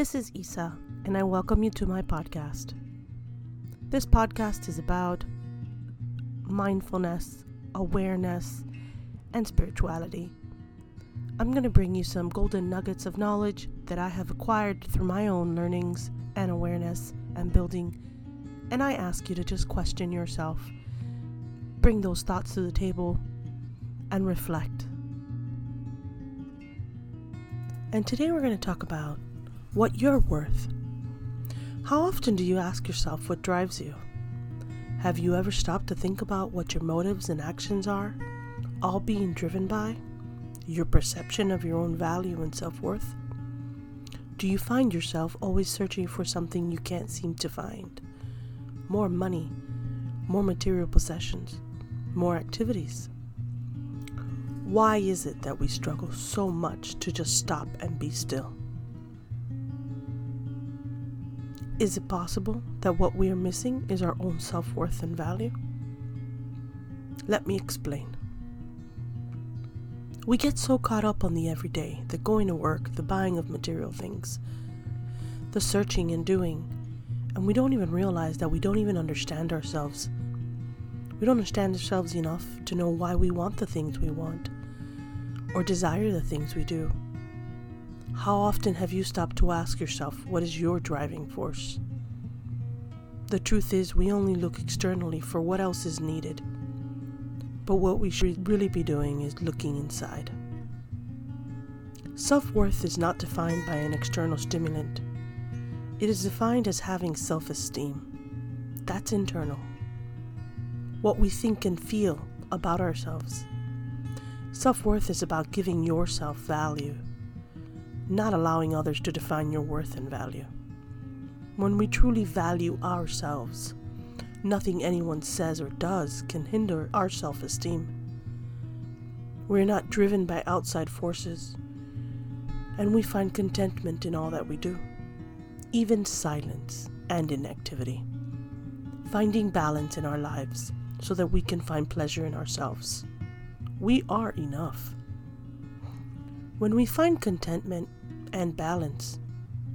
This is Isa, and I welcome you to my podcast. This podcast is about mindfulness, awareness, and spirituality. I'm going to bring you some golden nuggets of knowledge that I have acquired through my own learnings and awareness and building, and I ask you to just question yourself, bring those thoughts to the table, and reflect. And today we're going to talk about what you're worth. How often do you ask yourself what drives you? Have you ever stopped to think about what your motives and actions are, all being driven by your perception of your own value and self worth? Do you find yourself always searching for something you can't seem to find? More money, more material possessions, more activities. Why is it that we struggle so much to just stop and be still? Is it possible that what we are missing is our own self worth and value? Let me explain. We get so caught up on the everyday, the going to work, the buying of material things, the searching and doing, and we don't even realize that we don't even understand ourselves. We don't understand ourselves enough to know why we want the things we want or desire the things we do. How often have you stopped to ask yourself what is your driving force? The truth is, we only look externally for what else is needed. But what we should really be doing is looking inside. Self worth is not defined by an external stimulant, it is defined as having self esteem. That's internal. What we think and feel about ourselves. Self worth is about giving yourself value not allowing others to define your worth and value. When we truly value ourselves, nothing anyone says or does can hinder our self esteem. We're not driven by outside forces, and we find contentment in all that we do, even silence and inactivity. Finding balance in our lives so that we can find pleasure in ourselves. We are enough. When we find contentment and balance.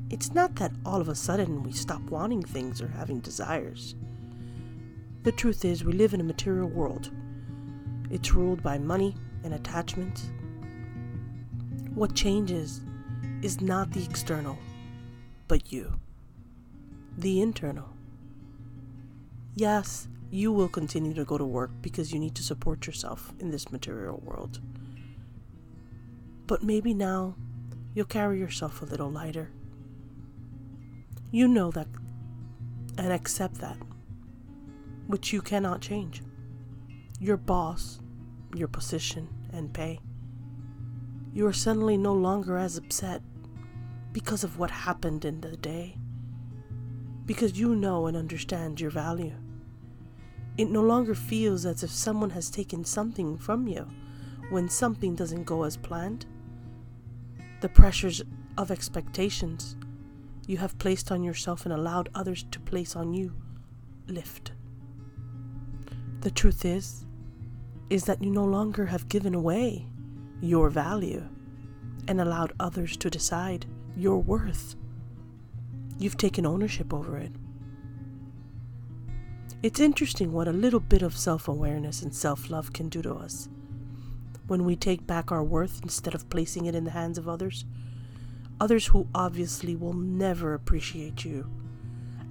It's not that all of a sudden we stop wanting things or having desires. The truth is, we live in a material world. It's ruled by money and attachments. What changes is not the external, but you, the internal. Yes, you will continue to go to work because you need to support yourself in this material world. But maybe now you'll carry yourself a little lighter. You know that and accept that, which you cannot change. Your boss, your position, and pay. You are suddenly no longer as upset because of what happened in the day, because you know and understand your value. It no longer feels as if someone has taken something from you when something doesn't go as planned the pressures of expectations you have placed on yourself and allowed others to place on you lift. The truth is, is that you no longer have given away your value and allowed others to decide your worth. You've taken ownership over it. It's interesting what a little bit of self awareness and self love can do to us when we take back our worth instead of placing it in the hands of others. Others who obviously will never appreciate you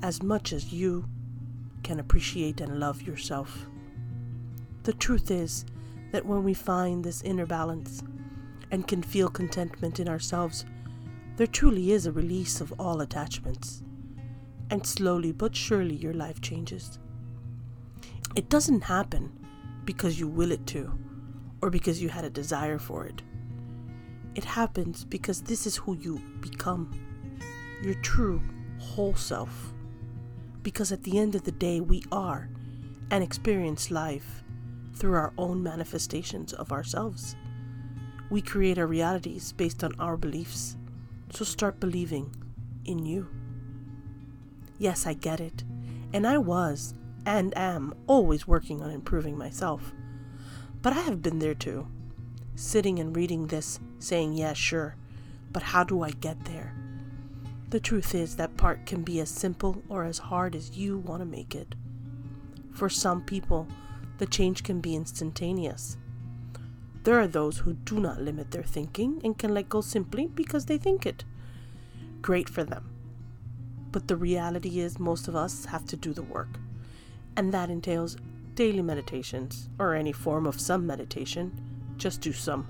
as much as you can appreciate and love yourself. The truth is that when we find this inner balance and can feel contentment in ourselves, there truly is a release of all attachments. And slowly but surely your life changes. It doesn't happen because you will it to or because you had a desire for it. It happens because this is who you become your true, whole self. Because at the end of the day, we are and experience life through our own manifestations of ourselves. We create our realities based on our beliefs. So start believing in you. Yes, I get it. And I was and am always working on improving myself. But I have been there too. Sitting and reading this, saying, yeah, sure, but how do I get there? The truth is that part can be as simple or as hard as you want to make it. For some people, the change can be instantaneous. There are those who do not limit their thinking and can let go simply because they think it. Great for them. But the reality is, most of us have to do the work, and that entails daily meditations or any form of some meditation. Just do some.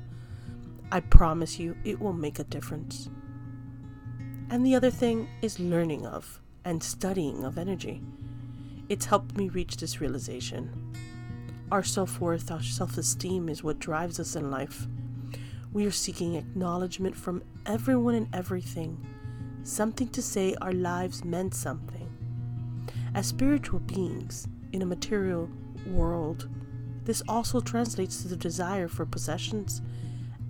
I promise you, it will make a difference. And the other thing is learning of and studying of energy. It's helped me reach this realization. Our self worth, our self esteem is what drives us in life. We are seeking acknowledgement from everyone and everything, something to say our lives meant something. As spiritual beings in a material world, this also translates to the desire for possessions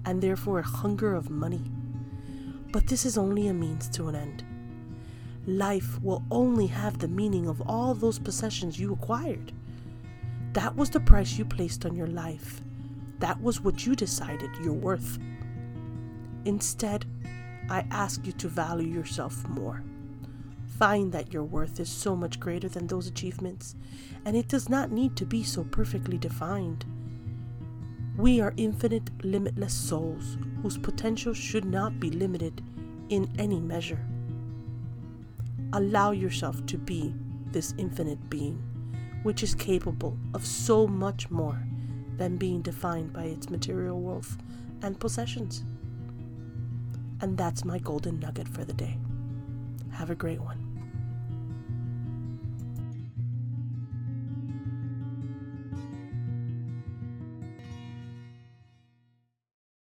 and therefore a hunger of money. But this is only a means to an end. Life will only have the meaning of all those possessions you acquired. That was the price you placed on your life. That was what you decided you're worth. Instead, I ask you to value yourself more. Find that your worth is so much greater than those achievements, and it does not need to be so perfectly defined. We are infinite, limitless souls whose potential should not be limited in any measure. Allow yourself to be this infinite being, which is capable of so much more than being defined by its material wealth and possessions. And that's my golden nugget for the day. Have a great one.